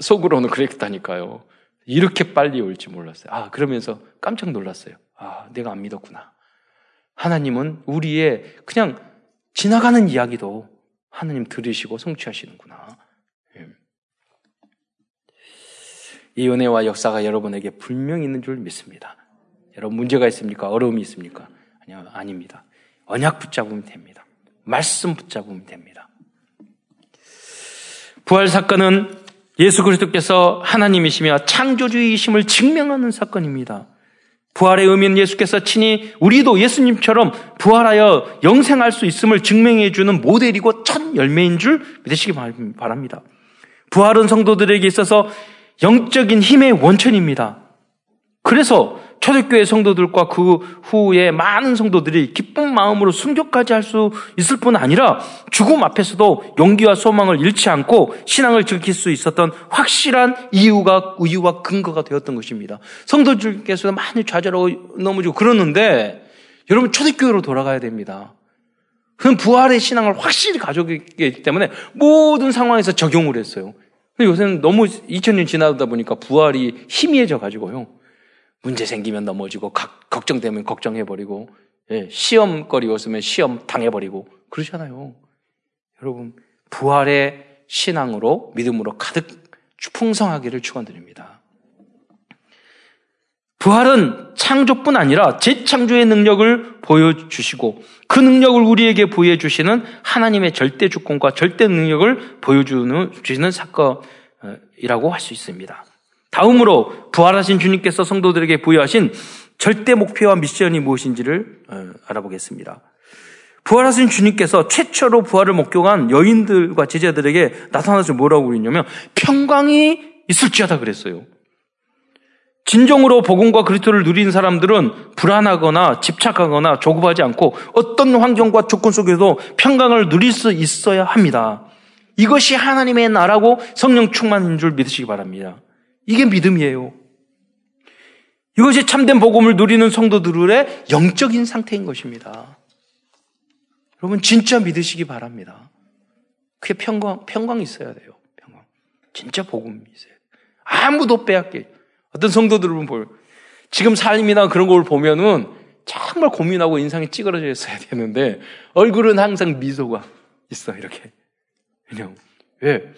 속으로는 그랬다니까요. 이렇게 빨리 올지 몰랐어요. 아, 그러면서 깜짝 놀랐어요. 아, 내가 안 믿었구나. 하나님은 우리의 그냥 지나가는 이야기도 하나님 들으시고 성취하시는구나. 이 은혜와 역사가 여러분에게 분명히 있는 줄 믿습니다. 여러분 문제가 있습니까? 어려움이 있습니까? 아니요, 아닙니다. 언약 붙잡으면 됩니다. 말씀 붙잡으면 됩니다. 부활 사건은 예수 그리스도께서 하나님이시며 창조주이심을 증명하는 사건입니다. 부활의 의미는 예수께서 친히 우리도 예수님처럼 부활하여 영생할 수 있음을 증명해 주는 모델이고 첫 열매인 줄 믿으시기 바랍니다. 부활은 성도들에게 있어서 영적인 힘의 원천입니다. 그래서 초대교회 성도들과 그 후에 많은 성도들이 기쁜 마음으로 순교까지 할 수 있을 뿐 아니라 죽음 앞에서도 용기와 소망을 잃지 않고 신앙을 지킬 수 있었던 확실한 이유가 이유와 근거가 되었던 것입니다. 성도들께서 많이 좌절하고 넘어지고 그러는데 여러분 초대교회로 돌아가야 됩니다. 그는 부활의 신앙을 확실히 있기 때문에 모든 상황에서 적용을 했어요. 근데 요새는 너무 2000년 지나다 보니까 부활이 희미해져 가지고요. 문제 생기면 넘어지고 걱정되면 걱정해버리고 예, 시험거리였으면 시험 당해버리고 그러잖아요. 여러분 부활의 신앙으로 믿음으로 가득 풍성하기를 축원드립니다. 부활은 창조뿐 아니라 재창조의 능력을 보여주시고 그 능력을 우리에게 보여주시는 하나님의 절대 주권과 절대 능력을 보여주는 주시는 사건이라고 할 수 있습니다. 다음으로 부활하신 주님께서 성도들에게 부여하신 절대 목표와 미션이 무엇인지를 어, 알아보겠습니다. 부활하신 주님께서 최초로 부활을 목격한 여인들과 제자들에게 나타나서 뭐라고 그랬냐면 평강이 있을지어다 그랬어요. 진정으로 복음과 그리스도를 누린 사람들은 불안하거나 집착하거나 조급하지 않고 어떤 환경과 조건 속에도 평강을 누릴 수 있어야 합니다. 이것이 하나님의 나라고 성령 충만인 줄 믿으시기 바랍니다. 이게 믿음이에요. 이것이 참된 복음을 누리는 성도들의 영적인 상태인 것입니다. 여러분 진짜 믿으시기 바랍니다. 그게 평강 평강이 있어야 돼요. 평강. 진짜 복음이 있어요. 아무도 빼앗게. 어떤 성도들을 보면 지금 삶이나 그런 걸 보면은 정말 고민하고 인상이 찌그러져 있어야 되는데 얼굴은 항상 미소가 있어 이렇게. 그냥 왜?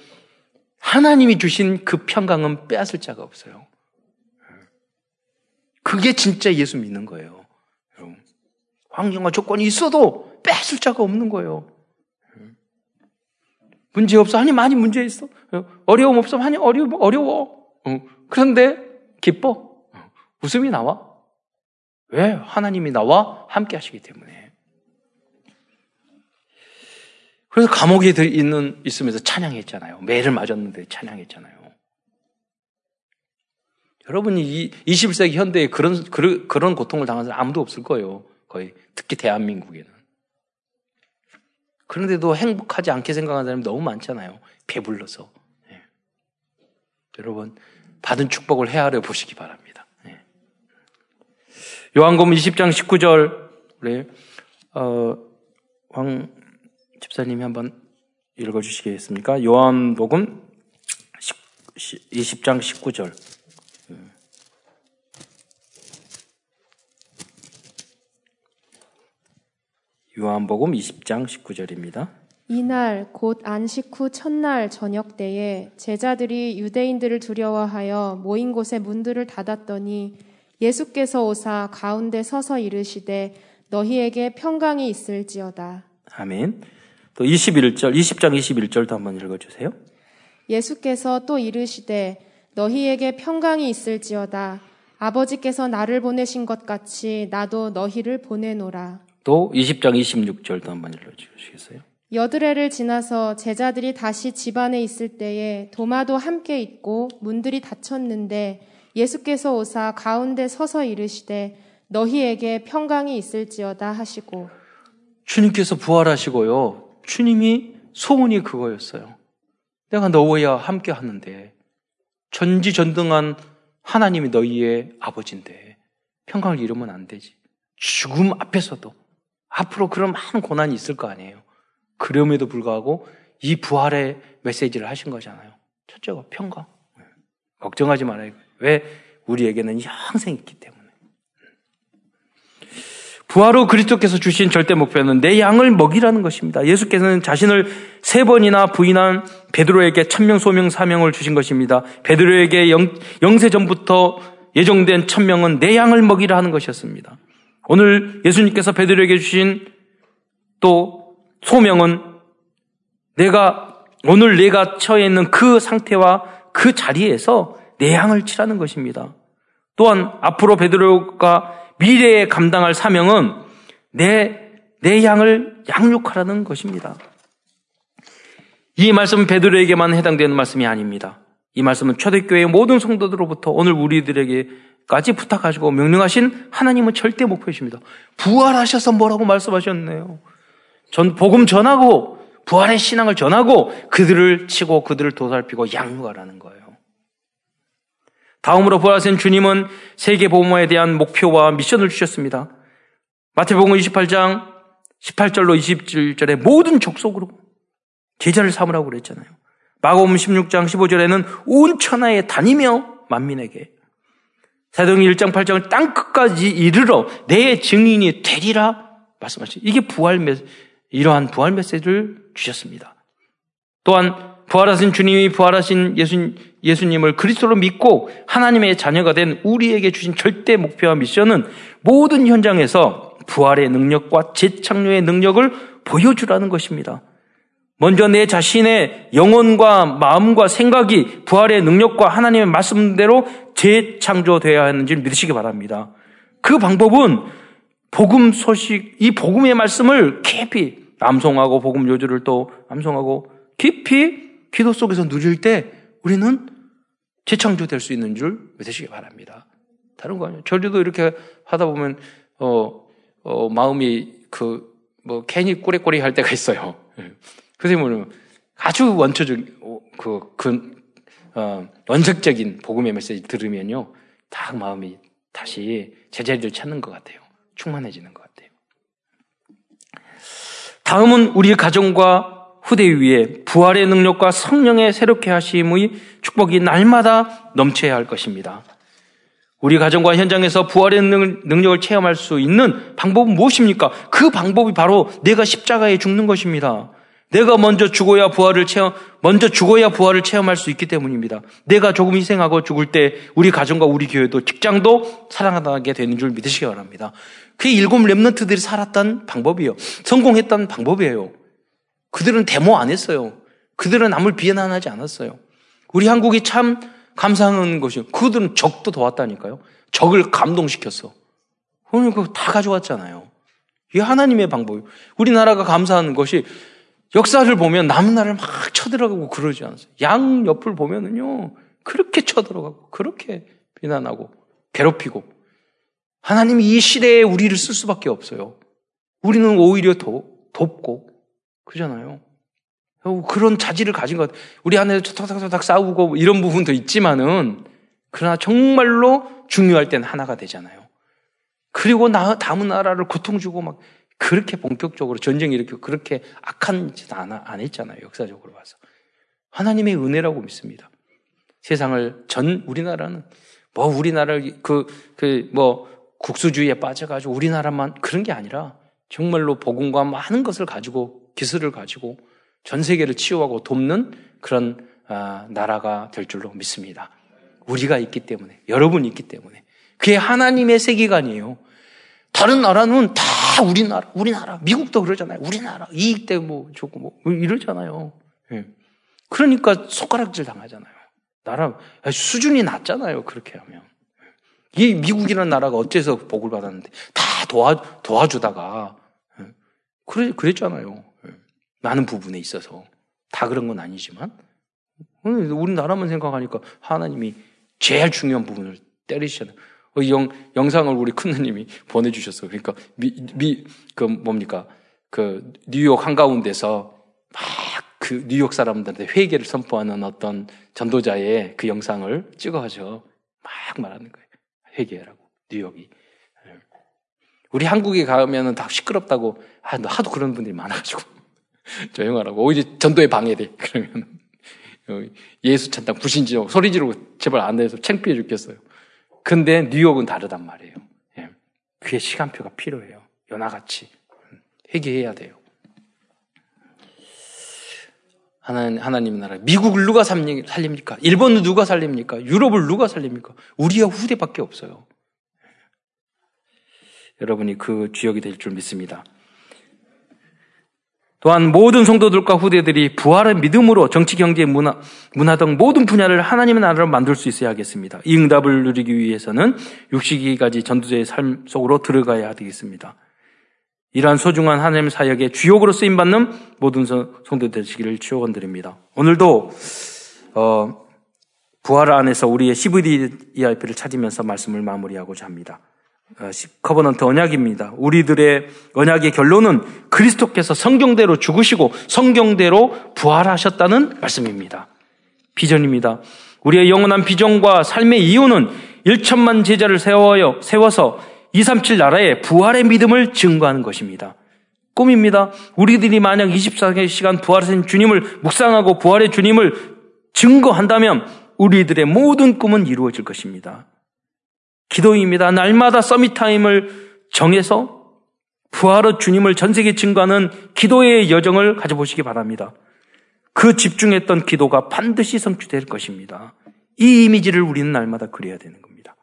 하나님이 주신 그 평강은 빼앗을 자가 없어요. 그게 진짜 예수 믿는 거예요. 환경과 조건이 있어도 빼앗을 자가 없는 거예요. 문제 없어? 아니, 많이 문제 있어. 어려움 없어? 아니, 어려, 어려워. 그런데 기뻐. 웃음이 나와. 왜? 하나님이 나와 함께 하시기 때문에. 그래서 감옥에 있는, 있으면서 찬양했잖아요. 매를 맞았는데 찬양했잖아요. 여러분이 이 21세기 현대에 그런, 그런, 그런 고통을 당한 사람 아무도 없을 거예요. 거의. 특히 대한민국에는. 그런데도 행복하지 않게 생각하는 사람이 너무 많잖아요. 배불러서. 네. 여러분, 받은 축복을 헤아려 보시기 바랍니다. 네. 요한복음 20장 19절, 우리, 어, 황, 집사님이 한번 읽어주시겠습니까? 요한복음 20장 19절. 요한복음 20장 19절입니다. 이날 곧 안식 후 첫날 저녁 때에 제자들이 유대인들을 두려워하여 모인 곳에 문들을 닫았더니 예수께서 오사 가운데 서서 이르시되 너희에게 평강이 있을지어다. 아멘. 또 21절, 20장 21절도 한번 읽어주세요. 예수께서 또 이르시되 너희에게 평강이 있을지어다. 아버지께서 나를 보내신 것 같이 나도 너희를 보내노라. 또 20장 26절도 한번 읽어주시겠어요? 여드레를 지나서 제자들이 다시 집안에 있을 때에 도마도 함께 있고 문들이 닫혔는데 예수께서 오사 가운데 서서 이르시되 너희에게 평강이 있을지어다 하시고 주님께서 부활하시고요. 주님이 소원이 그거였어요. 내가 너희와 함께 하는데 전지전등한 하나님이 너희의 아버지인데 평강을 잃으면 안 되지. 죽음 앞에서도 앞으로 그런 많은 고난이 있을 거 아니에요. 그럼에도 불구하고 이 부활의 메시지를 하신 거잖아요. 첫째가 평강. 걱정하지 말아요. 왜? 우리에게는 영생 있기 때문에. 부활후 그리스도께서 주신 절대 목표는 내 양을 먹이라는 것입니다. 예수께서는 자신을 세 번이나 부인한 베드로에게 천명 소명 사명을 주신 것입니다. 베드로에게 영, 영세 전부터 예정된 천명은 내 양을 먹이라 하는 것이었습니다. 오늘 예수님께서 베드로에게 주신 또 소명은 내가 오늘 내가 처해 있는 그 상태와 그 자리에서 내 양을 치라는 것입니다. 또한 앞으로 베드로가 미래에 감당할 사명은 내, 내 양을 양육하라는 것입니다. 이 말씀은 베드로에게만 해당되는 말씀이 아닙니다. 이 말씀은 초대교회의 모든 성도들로부터 오늘 우리들에게까지 부탁하시고 명령하신 하나님은 절대 목표이십니다. 부활하셔서 뭐라고 말씀하셨네요. 전 복음 전하고 부활의 신앙을 전하고 그들을 치고 그들을 도살피고 양육하라는 거예요. 다음으로 부활하신 주님은 세계 보험에 대한 목표와 미션을 주셨습니다. 마태복음 28장 18절로 27절에 모든 족속으로 제자를 삼으라고 그랬잖아요. 마가음 16장 15절에는 온 천하에 다니며 만민에게 사도행 1장 8장을 땅 끝까지 이르러 내 증인이 되리라 말씀하시 이게 부활 메 이러한 부활 메시지를 주셨습니다. 또한 부활하신 주님이 부활하신 예수, 예수님을 그리스도로 믿고 하나님의 자녀가 된 우리에게 주신 절대 목표와 미션은 모든 현장에서 부활의 능력과 재창조의 능력을 보여주라는 것입니다. 먼저 내 자신의 영혼과 마음과 생각이 부활의 능력과 하나님의 말씀대로 재창조되어야 하는지를 믿으시기 바랍니다. 그 방법은 복음 소식, 이 복음의 말씀을 깊이 암송하고 복음 요주를 또 암송하고 깊이 기도 속에서 누릴 때 우리는 재창조될 수 있는 줄 믿으시기 바랍니다. 다른 거 아니에요. 저리도 이렇게 하다 보면 어, 어 마음이 그 뭐 괜히 꾸레꾸레 할 때가 있어요. 그래서 뭐는 아주 원초적 그, 그 어, 원색적인 복음의 메시지 들으면요, 딱 마음이 다시 제자리를 찾는 것 같아요. 충만해지는 것 같아요. 다음은 우리 가정과 후대 위에 부활의 능력과 성령의 새롭게 하심의 축복이 날마다 넘쳐야 할 것입니다. 우리 가정과 현장에서 부활의 능력을 체험할 수 있는 방법은 무엇입니까? 그 방법이 바로 내가 십자가에 죽는 것입니다. 내가 먼저 죽어야 부활을 체험, 먼저 죽어야 부활을 체험할 수 있기 때문입니다. 내가 조금 희생하고 죽을 때 우리 가정과 우리 교회도 직장도 사랑하게 되는 줄 믿으시기 바랍니다. 그 일곱 랩런트들이 살았던 방법이에요. 성공했던 방법이에요. 그들은 데모 안 했어요. 그들은 남을 비난하지 않았어요. 우리 한국이 참 감사한 것이 그들은 적도 도왔다니까요. 적을 감동시켰어. 그러니까 다 가져왔잖아요. 이게 하나님의 방법이에요. 우리나라가 감사하는 것이 역사를 보면 남은 나라를 막 쳐들어가고 그러지 않았어요. 양 옆을 보면은요, 그렇게 쳐들어가고, 그렇게 비난하고, 괴롭히고. 하나님이 이 시대에 우리를 쓸 수밖에 없어요. 우리는 오히려 더 돕고, 그잖아요. 그런 자질을 가진 것, 우리 안에서 탁탁탁탁 싸우고 이런 부분도 있지만은, 그러나 정말로 중요할 땐 하나가 되잖아요. 그리고 나, 다음 나라를 고통 주고 막 그렇게 본격적으로 전쟁 일으키고 그렇게 악한 짓 안, 안 했잖아요. 역사적으로 봐서. 하나님의 은혜라고 믿습니다. 세상을 전 우리나라는 뭐 우리나라를 그 그 뭐 국수주의에 빠져가지고 우리나라만 그런 게 아니라 정말로 복음과 많은 것을 가지고 기술을 가지고 전 세계를 치유하고 돕는 그런 아, 나라가 될 줄로 믿습니다. 우리가 있기 때문에 여러분이 있기 때문에 그게 하나님의 세계관이에요. 다른 나라는 다 우리나라, 우리나라, 미국도 그러잖아요. 우리나라, 이익 때문에 뭐 좋고 뭐 이러잖아요. 예. 그러니까 손가락질 당하잖아요. 나라, 수준이 낮잖아요. 그렇게 하면. 이 미국이라는 나라가 어째서 복을 받았는데 다 도와, 도와주다가, 예. 그래, 그랬잖아요. 예. 많은 부분에 있어서. 다 그런 건 아니지만. 우리나라만 생각하니까 하나님이 제일 중요한 부분을 때리시잖아요. 그 영, 영상을 우리 큰 누님이 보내주셨어요. 그러니까 미, 미, 그 뭡니까. 그 뉴욕 한가운데서 막 그 뉴욕 사람들한테 회개를 선포하는 어떤 전도자의 그 영상을 찍어가지고 막 말하는 거예요. 회개라고. 뉴욕이. 예. 우리 한국에 가면은 다 시끄럽다고 아, 하도 그런 분들이 많아가지고 조용하라고 오히려 전도에 방해돼 그러면 예수 찬당 부신지로 소리 지르고 제발 안 돼서 창피해 죽겠어요. 근데 뉴욕은 다르단 말이에요. 예. 그게 시간표가 필요해요. 연하같이. 회개해야 돼요. 하나님, 하나님 나라. 미국을 누가 살립니까? 일본을 누가 살립니까? 유럽을 누가 살립니까? 우리가 후대밖에 없어요. 여러분이 그 주역이 될 줄 믿습니다. 또한 모든 성도들과 후대들이 부활의 믿음으로 정치, 경제, 문화, 문화 등 모든 분야를 하나님의 나라로 만들 수 있어야 하겠습니다. 이 응답을 누리기 위해서는 60기까지 전도자의 삶 속으로 들어가야 되겠습니다. 이러한 소중한 하나님 사역의 주역으로 쓰임받는 모든 성도 되시기를 축원드립니다. 오늘도 어, 부활 안에서 우리의 CVDIP를 찾으면서 말씀을 마무리하고자 합니다. 어, covenant 언약입니다. 우리들의 언약의 결론은 그리스도께서 성경대로 죽으시고 성경대로 부활하셨다는 말씀입니다. 비전입니다. 우리의 영원한 비전과 삶의 이유는 1천만 제자를 세워요, 세워서 237 나라의 부활의 믿음을 증거하는 것입니다. 꿈입니다. 우리들이 만약 24시간 부활하신 주님을 묵상하고 부활의 주님을 증거한다면 우리들의 모든 꿈은 이루어질 것입니다. 기도입니다. 날마다 서밋타임을 정해서 부활의 주님을 전 세계 증거하는 기도의 여정을 가져보시기 바랍니다. 그 집중했던 기도가 반드시 성취될 것입니다. 이 이미지를 우리는 날마다 그려야 되는 겁니다.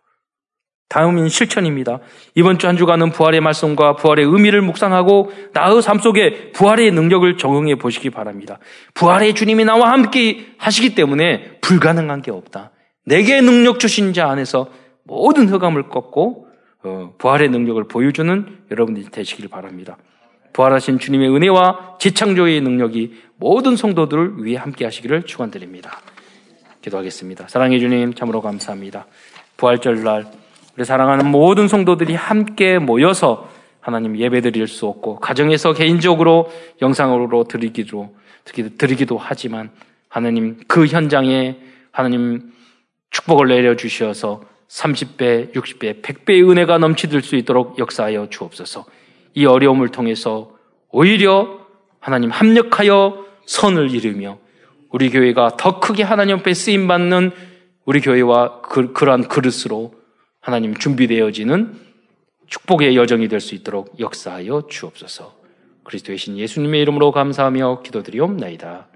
다음은 실천입니다. 이번 주 한 주간은 부활의 말씀과 부활의 의미를 묵상하고 나의 삶 속에 부활의 능력을 적용해 보시기 바랍니다. 부활의 주님이 나와 함께 하시기 때문에 불가능한 게 없다. 내게 능력 주신 자 안에서 모든 흑암을 꺾고 어, 부활의 능력을 보여주는 여러분들이 되시길 바랍니다. 부활하신 주님의 은혜와 재창조의 능력이 모든 성도들을 위해 함께 하시기를 축원드립니다. 기도하겠습니다. 사랑해 주님 참으로 감사합니다. 부활절 날 우리 사랑하는 모든 성도들이 함께 모여서 하나님 예배 드릴 수 없고 가정에서 개인적으로 영상으로 드리기도 드리기도 하지만 하나님 그 현장에 하나님 축복을 내려 주셔서 30배, 60배, 100배의 은혜가 넘치들 수 있도록 역사하여 주옵소서. 이 어려움을 통해서 오히려 하나님 합력하여 선을 이루며 우리 교회가 더 크게 하나님 앞에 쓰임 받는 우리 교회와 그, 그러한 그릇으로 하나님 준비되어지는 축복의 여정이 될 수 있도록 역사하여 주옵소서. 그리스도의 신 예수님의 이름으로 감사하며 기도드리옵나이다.